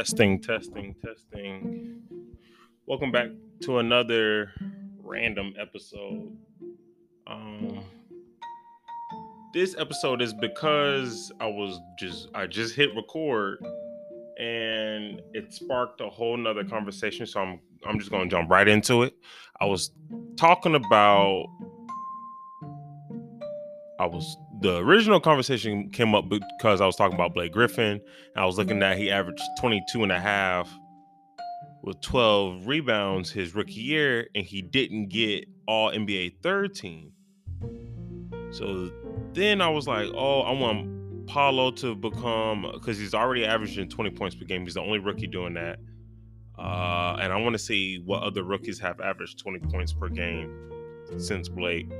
Testing, testing, testing. Welcome back to another random episode. Um this episode is because I was just I just hit record and it sparked a whole nother conversation. So I'm I'm just gonna jump right into it. I was talking about I was the original conversation came up because I was talking about Blake Griffin. I was looking at he averaged 22 and a half with 12 rebounds his rookie year, and he didn't get all NBA third team. So then I was like, oh, I want Paolo to become because he's already averaging 20 points per game. He's the only rookie doing that. Uh, and I want to see what other rookies have averaged 20 points per game since Blake.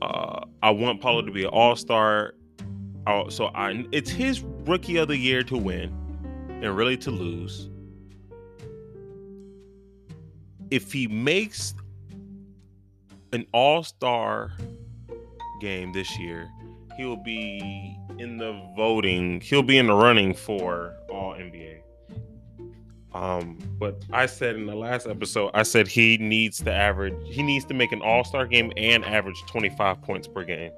Uh, I want Paolo to be an all star. So I, it's his rookie of the year to win and really to lose. If he makes an all star game this year, he'll be in the voting, he'll be in the running for all NBA. Um, but I said in the last episode, I said he needs to average, he needs to make an all star game and average 25 points per game.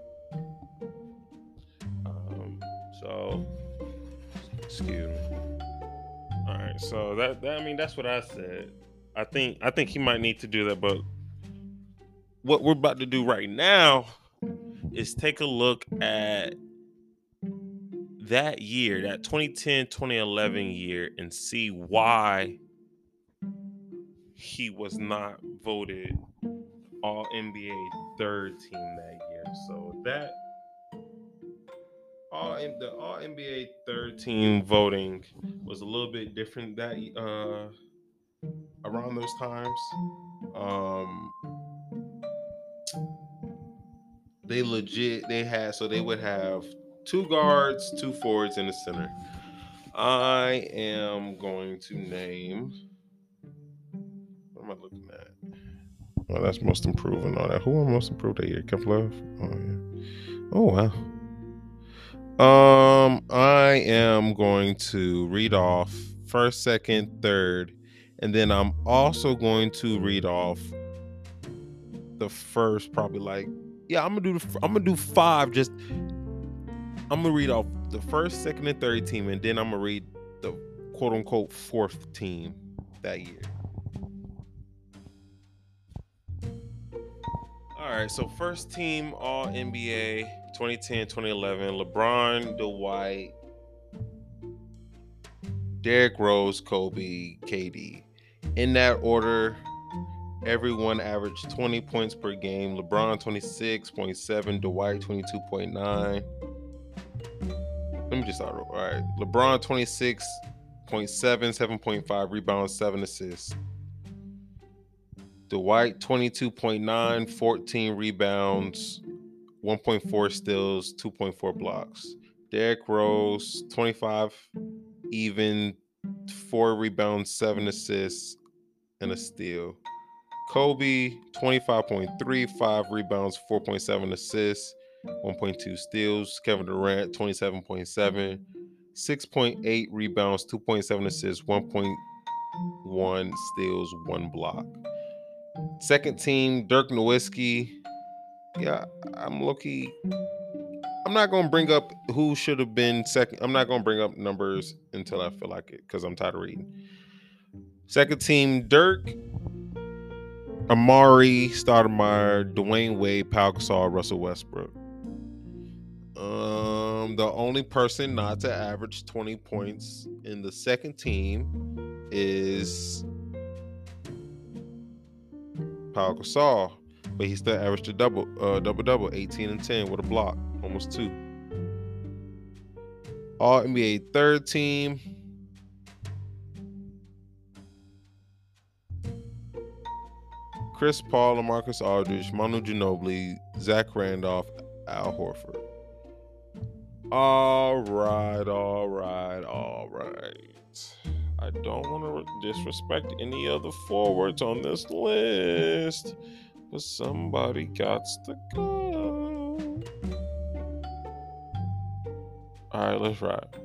Um, so, excuse me. All right, so that, that I mean that's what I said. I think I think he might need to do that, but what we're about to do right now is take a look at that year, that 2010 2011 year, and see why he was not voted All NBA third team that year. So that all in the All NBA third team voting was a little bit different that uh around those times. Um they legit they had so they would have two guards, two forwards, in the center. I am going to name. What am I looking at? Well, that's most improved and all that. Who am most improved that year? Kev Love. Oh yeah. Oh wow. Um, I am going to read off first, second, third, and then I'm also going to read off the first, probably like yeah. I'm gonna do the, I'm gonna do five just I'm gonna read off the first, second, and third team, and then I'm gonna read the quote unquote fourth team that year. All right, so first team All NBA 2010 2011 LeBron, Dwight, Derrick Rose, Kobe, KD. In that order, everyone averaged 20 points per game. LeBron 26.7, Dwight 22.9. Let me just start. All right. LeBron 26.7, 7.5 rebounds, 7 assists. Dwight 22.9, 14 rebounds, 1.4 steals, 2.4 blocks. Derrick Rose 25 even, 4 rebounds, 7 assists, and a steal. Kobe 25.3, 5 rebounds, 4.7 assists. 1.2 steals. Kevin Durant, 27.7, 6.8 rebounds, 2.7 assists, 1.1 steals, one block. Second team, Dirk Nowitzki. Yeah, I'm lucky. I'm not gonna bring up who should have been second. I'm not gonna bring up numbers until I feel like it because I'm tired of reading. Second team, Dirk, Amar'e, Stoudemire, Dwyane Wade, Pau Gasol, Russell Westbrook. Um, the only person not to average 20 points in the second team is Paul Gasol, but he still averaged a double, uh, double double, 18 and 10 with a block, almost two. All NBA third team. Chris Paul, Marcus Aldridge, Manu Ginobili, Zach Randolph, Al Horford. All right, all right, all right. I don't want to disrespect any other forwards on this list, but somebody got to go. All right, let's ride.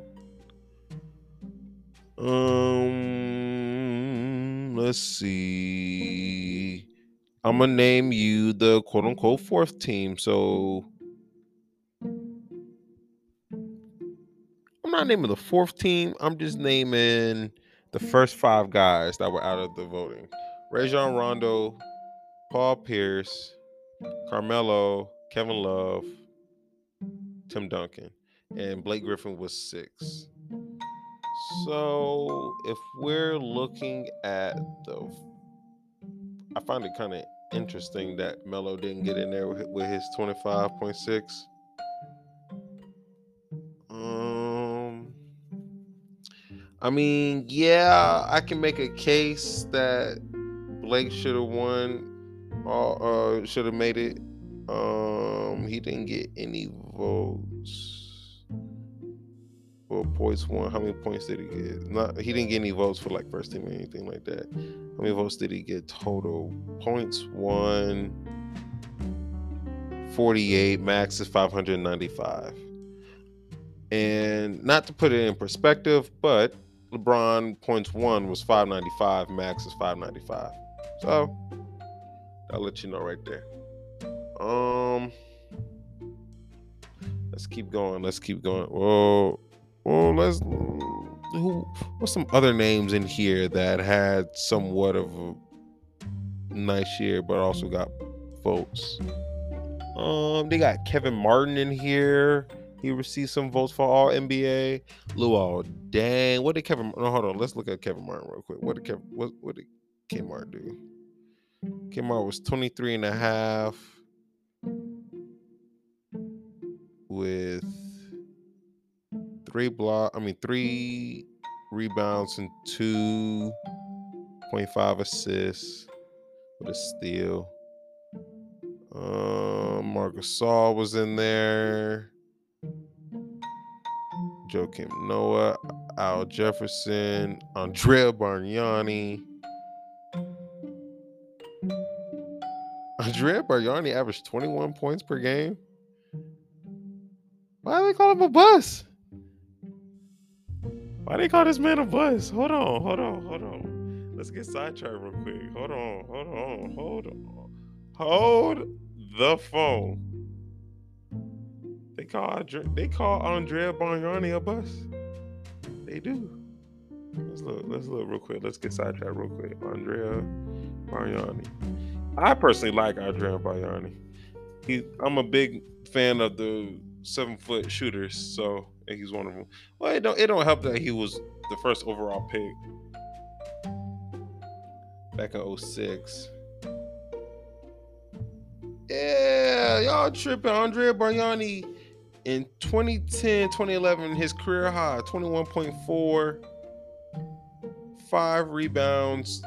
Um, let's see. I'm gonna name you the quote unquote fourth team. So not naming the fourth team. I'm just naming the first five guys that were out of the voting. Rajon Rondo, Paul Pierce, Carmelo, Kevin Love, Tim Duncan, and Blake Griffin was six. So if we're looking at the, I find it kind of interesting that Melo didn't get in there with, with his 25.6. I mean, yeah, I can make a case that Blake should have won, or uh, should have made it. Um, he didn't get any votes for points won. How many points did he get? Not he didn't get any votes for like first team or anything like that. How many votes did he get total? Points won 48, max is 595. And not to put it in perspective, but LeBron points one was 595, max is 595. So I'll let you know right there. Um let's keep going. Let's keep going. Whoa. Well, let's who what's some other names in here that had somewhat of a nice year but also got votes. Um, they got Kevin Martin in here. He received some votes for all NBA. Luol Deng. What did Kevin no hold on, let's look at Kevin Martin real quick. What did Kevin what what did K Martin do? K Martin was 23 and a half with three block. I mean, three rebounds and two point five assists with a steal. Um, Marc Gasol was in there. Joakim Noah, Al Jefferson, Andrea Bargnani. Andrea Bargnani averaged 21 points per game. Why do they call him a bus? Why do they call this man a bus? Hold on, hold on, hold on. Let's get sidetracked real quick. Hold on, hold on, hold on. Hold the phone. They call they call Andrea Bargnani a bus. They do. Let's look. Let's look real quick. Let's get sidetracked real quick. Andrea Bargnani. I personally like Andrea Bargnani. He, I'm a big fan of the seven foot shooters, so he's one of them. Well, it don't it don't help that he was the first overall pick back in 06. Yeah, y'all tripping. Andrea Bargnani in 2010, 2011, his career high 21.4, five rebounds,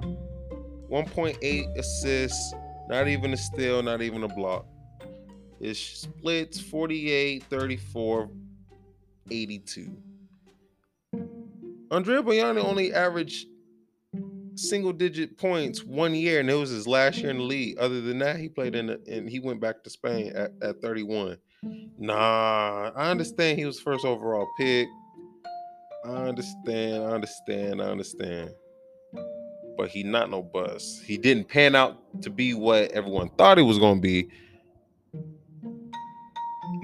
1.8 assists, not even a steal, not even a block. His splits 48, 34, 82. Andrea Bargnani only averaged single digit points one year, and it was his last year in the league. Other than that, he played in the, and he went back to Spain at, at 31. Nah, I understand he was first overall pick. I understand, I understand, I understand. But he not no bust. He didn't pan out to be what everyone thought he was gonna be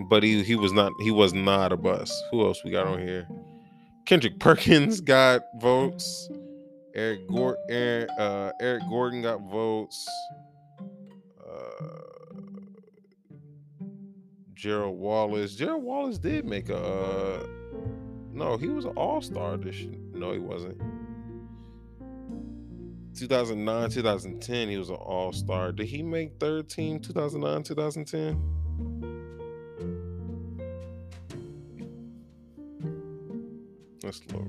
but he he was not he was not a bust. Who else we got on here? Kendrick Perkins got votes. Eric Gordon, Eric, uh, Eric Gordon got votes. Uh, Gerald Wallace. Gerald Wallace did make a. Uh, no, he was an All Star this. No, he wasn't. 2009, 2010, he was an All Star. Did he make third team 2009, 2010? Let's look.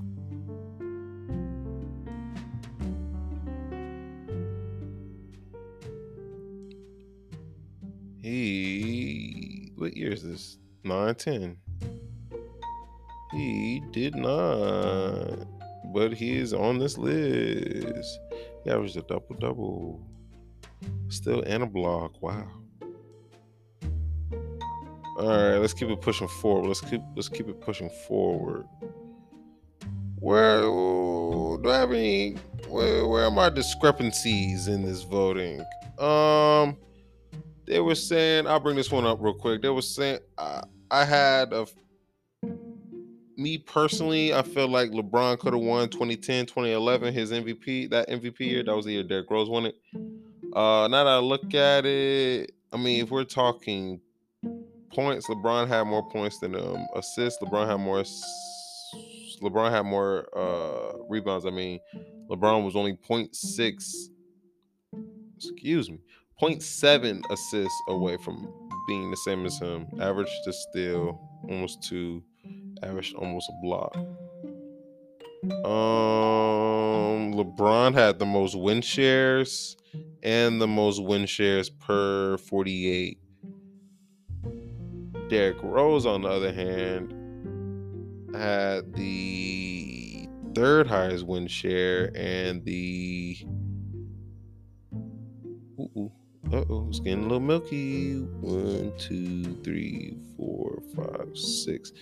He is this? 9 10. He did not. But he is on this list. He averaged a double double. Still in a block. Wow. All right, let's keep it pushing forward. Let's keep let's keep it pushing forward. where do I have any? Where, where are my discrepancies in this voting? Um, they were saying I'll bring this one up real quick. They were saying I, I had a me personally, I feel like LeBron could have won 2010, 2011, his MVP, that MVP year. That was the year Derrick Rose won it. Uh, now that I look at it, I mean, if we're talking points, LeBron had more points than um assists. LeBron had more. LeBron had more uh rebounds. I mean, LeBron was only 0.6. Excuse me, 0.7 assists away from being the same as him. Average to steal, almost two. Average almost a block. Um, LeBron had the most win shares and the most win shares per 48. Derrick Rose, on the other hand, had the third highest win share and the. Uh oh, it's getting a little milky. One, two, three, four, five, six.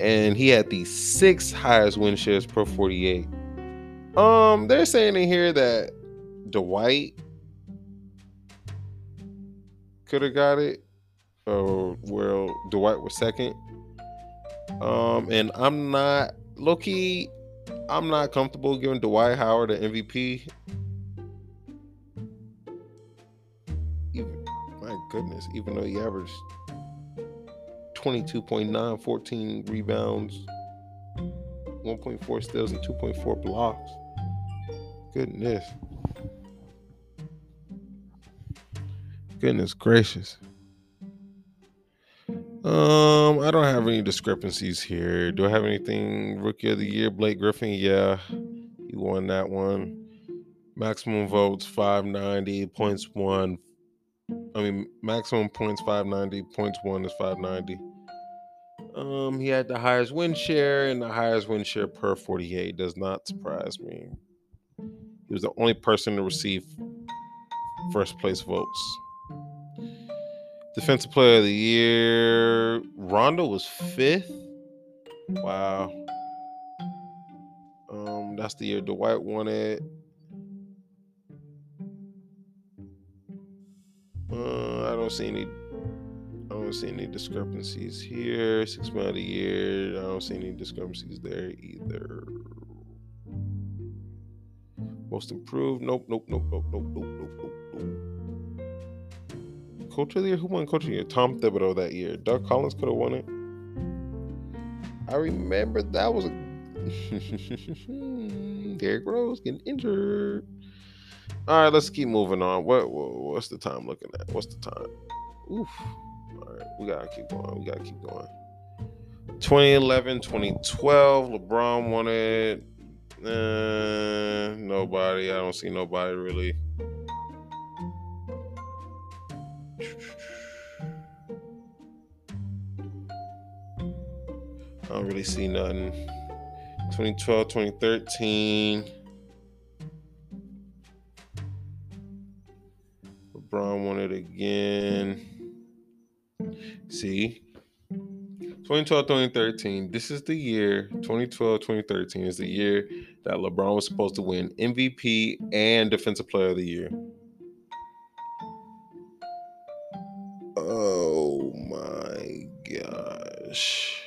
And he had the sixth highest win shares per 48. Um, they're saying in here that Dwight could have got it. Oh, well, Dwight was second. Um, and I'm not Loki. I'm not comfortable giving Dwight Howard an MVP. Goodness, even though he averaged 22.9, 14 rebounds, 1.4 steals, and 2.4 blocks. Goodness. Goodness gracious. Um, I don't have any discrepancies here. Do I have anything rookie of the year? Blake Griffin, yeah, he won that one. Maximum votes 590, points one. I mean, maximum points 590, points one is 590. Um, he had the highest win share and the highest win share per 48. Does not surprise me. He was the only person to receive first place votes. Defensive player of the year, Rondo was fifth. Wow. Um, that's the year Dwight won it. Uh, I don't see any. I don't see any discrepancies here. Six of the year. I don't see any discrepancies there either. Most improved. Nope. Nope. Nope. Nope. Nope. Nope. Nope. Nope. nope. Coach of the year? Who won Coach of the year? Tom Thibodeau that year. Doug Collins could have won it. I remember that was a Derrick Rose getting injured. All right, let's keep moving on. What, what what's the time looking at? What's the time? Oof. All right, we gotta keep going. We gotta keep going. 2011, 2012, LeBron it. Uh, nobody. I don't see nobody really. I don't really see nothing. 2012, 2013. 2012, 2013. This is the year, 2012, 2013 is the year that LeBron was supposed to win MVP and Defensive Player of the Year. Oh my gosh.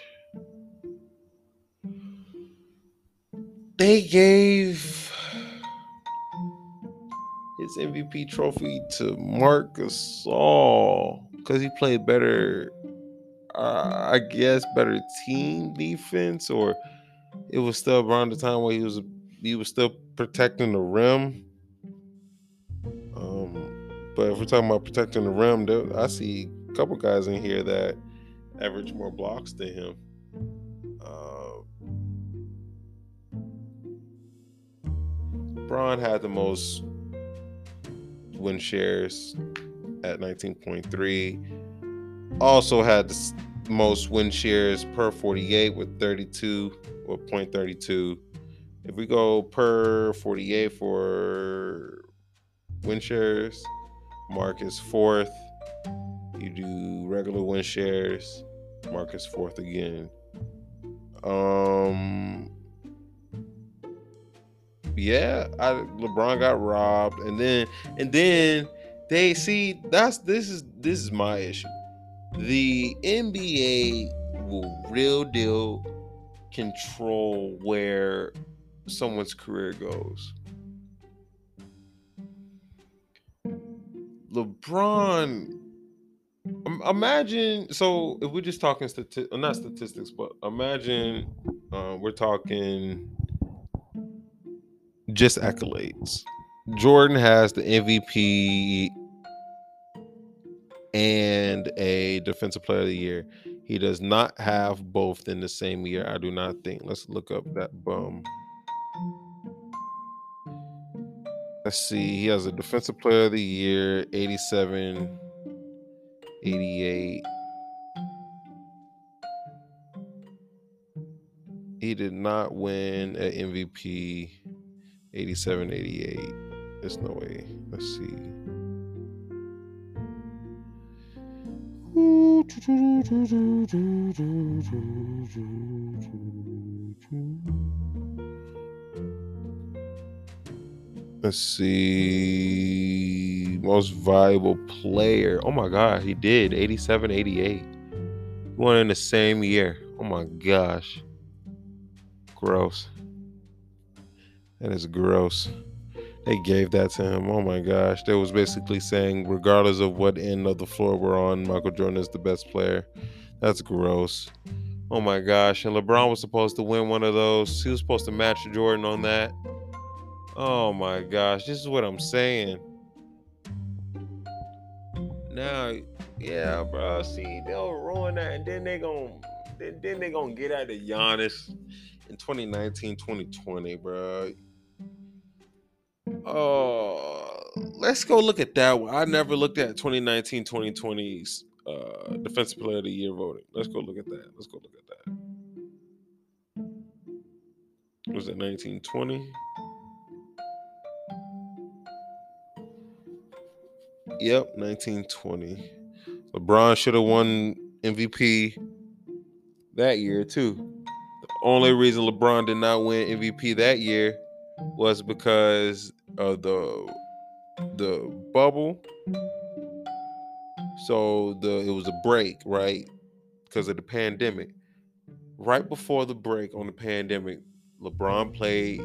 They gave his MVP trophy to Marc Gasol because he played better, uh, I guess, better team defense, or it was still around the time where he was he was still protecting the rim. Um, but if we're talking about protecting the rim, there, I see a couple guys in here that average more blocks than him. Uh, LeBron had the most win shares at 19.3. Also had the most win shares per 48 with 32 or 0.32. If we go per 48 for win shares, Marcus fourth. You do regular win shares, Marcus fourth again. Um yeah, I, LeBron got robbed, and then and then they see that's this is this is my issue. The NBA will real deal control where someone's career goes. LeBron imagine so if we're just talking statistics not statistics but imagine uh, we're talking just accolades jordan has the mvp and a defensive player of the year he does not have both in the same year i do not think let's look up that bum let's see he has a defensive player of the year 87 88. He did not win an MVP 87 88. There's no way. Let's see. Let's see. Most valuable player. Oh my God, he did 87, 88. He won in the same year. Oh my gosh. Gross. That is gross. They gave that to him. Oh my gosh. They was basically saying, regardless of what end of the floor we're on, Michael Jordan is the best player. That's gross. Oh my gosh. And LeBron was supposed to win one of those. He was supposed to match Jordan on that. Oh my gosh, this is what I'm saying. Now, yeah, bro. See, they'll ruin that, and then they gonna then, then they gonna get out of Giannis in 2019, 2020, bro. Oh, let's go look at that one. I never looked at 2019, 2020's uh, Defensive Player of the Year voting. Let's go look at that. Let's go look at that. Was it 1920? Yep, 1920. LeBron should have won MVP that year too. The only reason LeBron did not win MVP that year was because of the the bubble. So the it was a break, right? Because of the pandemic. Right before the break on the pandemic, LeBron played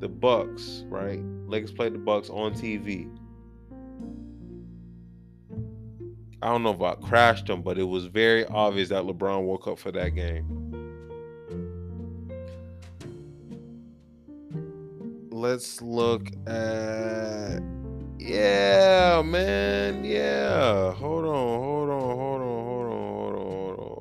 the Bucks, right? Lakers played the Bucks on TV. I don't know if I crashed them, but it was very obvious that LeBron woke up for that game. Let's look at yeah, man. Yeah. Hold on, hold on, hold on, hold on,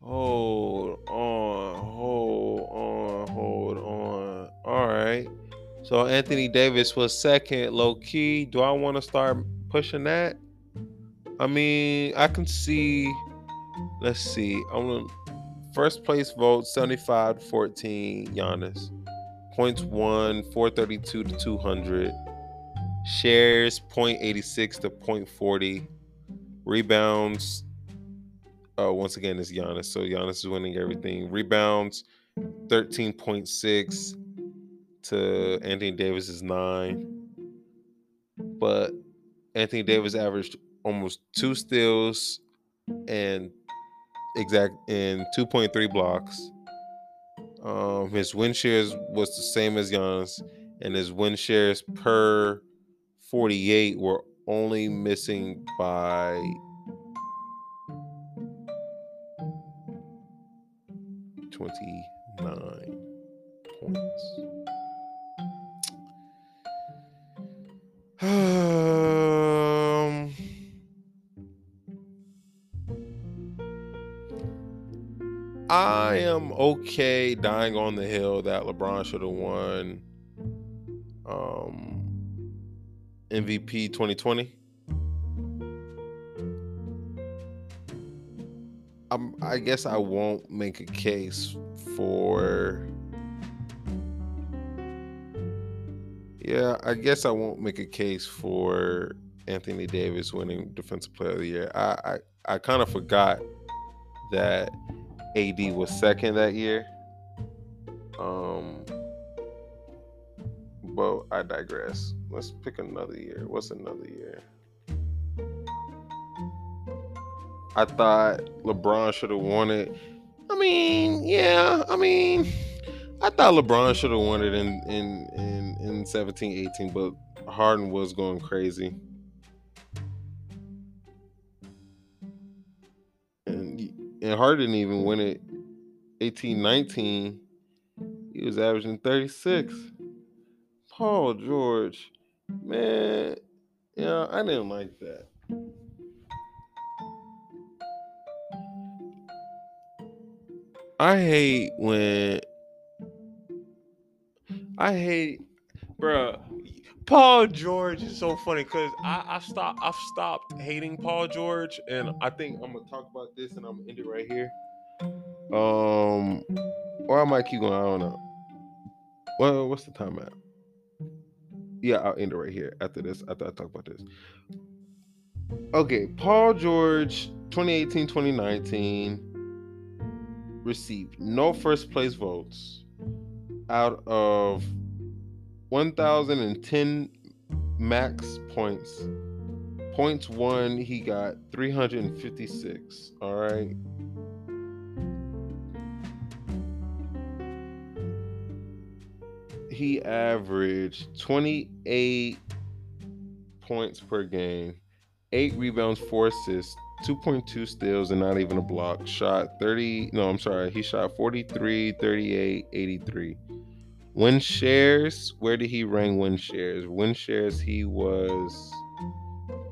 hold on, hold on, hold on. Hold on, hold on. All right. So Anthony Davis was second, low key. Do I want to start pushing that? I mean, I can see. Let's see. I'm gonna first place vote 75 to 14. Giannis. Points one 432 to 200. Shares 0.86 to 0.40. Rebounds. Uh, once again, it's Giannis. So Giannis is winning everything. Rebounds 13.6 to Anthony Davis is nine. But Anthony Davis averaged almost two steals and exact in 2.3 blocks. Um, his win shares was the same as Giannis, and his win shares per 48 were only missing by twenty-nine okay dying on the hill that LeBron should have won um, MVP 2020. I'm, I guess I won't make a case for Yeah, I guess I won't make a case for Anthony Davis winning Defensive Player of the Year. I I, I kind of forgot that AD was second that year. Um, but I digress. Let's pick another year. What's another year? I thought LeBron should have won it. I mean, yeah, I mean, I thought LeBron should have won it in in in in 17, 18, but Harden was going crazy. And Harden even win it 18, 19. He was averaging 36. Paul George, man, yeah, I didn't like that. I hate when I hate, bruh. Paul George is so funny because I, I stopped I've stopped hating Paul George and I think I'm gonna talk about this and I'm gonna end it right here. Um, or I might keep going. I don't know. Well, what's the time at? Yeah, I'll end it right here after this. After I talk about this. Okay, Paul George, 2018, 2019 received no first place votes out of 1010 max points. Points one, he got 356. All right. He averaged 28 points per game, eight rebounds, four assists, 2.2 steals and not even a block. Shot 30, no, I'm sorry. He shot 43, 38, 83. Win shares, where did he rank win shares? Win shares, he was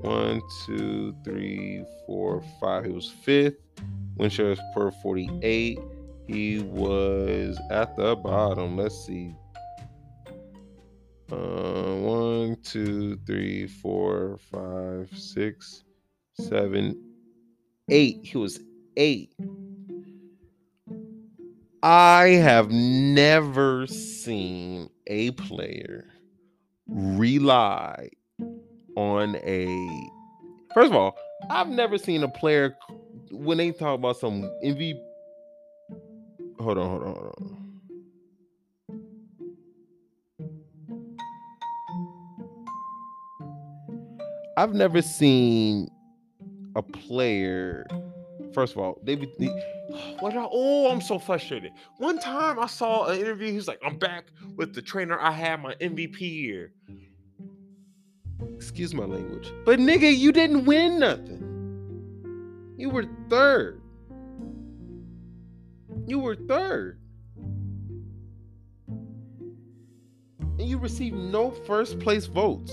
one, two, three, four, five. He was fifth. Win shares per 48. He was at the bottom. Let's see. Uh, one, two, three, four, five, six, seven, eight. He was eight. I have never seen a player rely on a. First of all, I've never seen a player when they talk about some MVP. Hold on, hold on, hold on. I've never seen a player. First of all, they, they what? I, oh, I'm so frustrated. One time I saw an interview. He's like, "I'm back with the trainer I had my MVP year." Excuse my language, but nigga, you didn't win nothing. You were third. You were third. And you received no first place votes.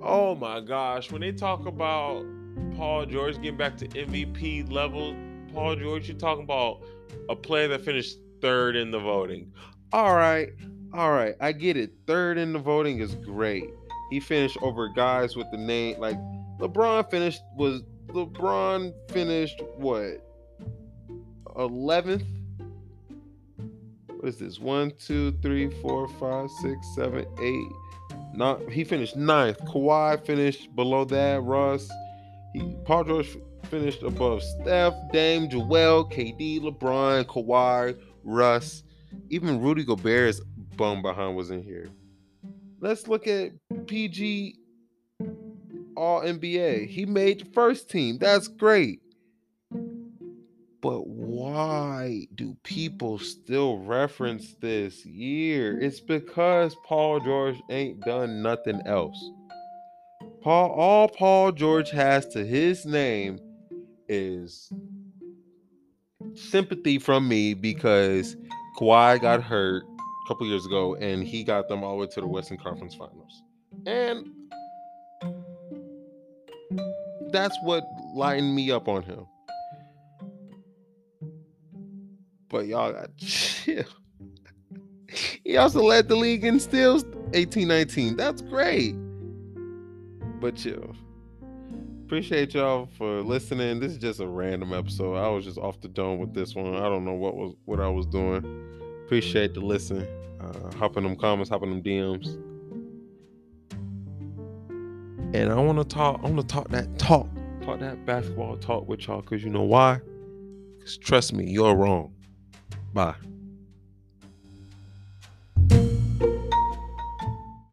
Oh my gosh, when they talk about Paul George getting back to MVP level, Paul George, you're talking about a player that finished third in the voting. All right, all right, I get it. Third in the voting is great. He finished over guys with the name like LeBron finished was LeBron finished what 11th what is this one two three four five six seven eight not he finished ninth. Kawhi finished below that. Russ. Paul George finished above Steph, Dame, Joel, KD, LeBron, Kawhi, Russ. Even Rudy Gobert's bum behind was in here. Let's look at PG All NBA. He made first team. That's great. But why do people still reference this year? It's because Paul George ain't done nothing else. Paul, all Paul George has to his name is sympathy from me because Kawhi got hurt a couple years ago and he got them all the way to the Western Conference Finals. And that's what lightened me up on him. but y'all got chill. he also led the league in steals 18 19. That's great. But chill. Appreciate y'all for listening. This is just a random episode. I was just off the dome with this one. I don't know what was what I was doing. Appreciate the listen. Uh, hop in them comments, hop in them DMs. And I want to talk. I want to talk that talk, talk that basketball talk with y'all. Cause you know why? Cause trust me, you're wrong Bye.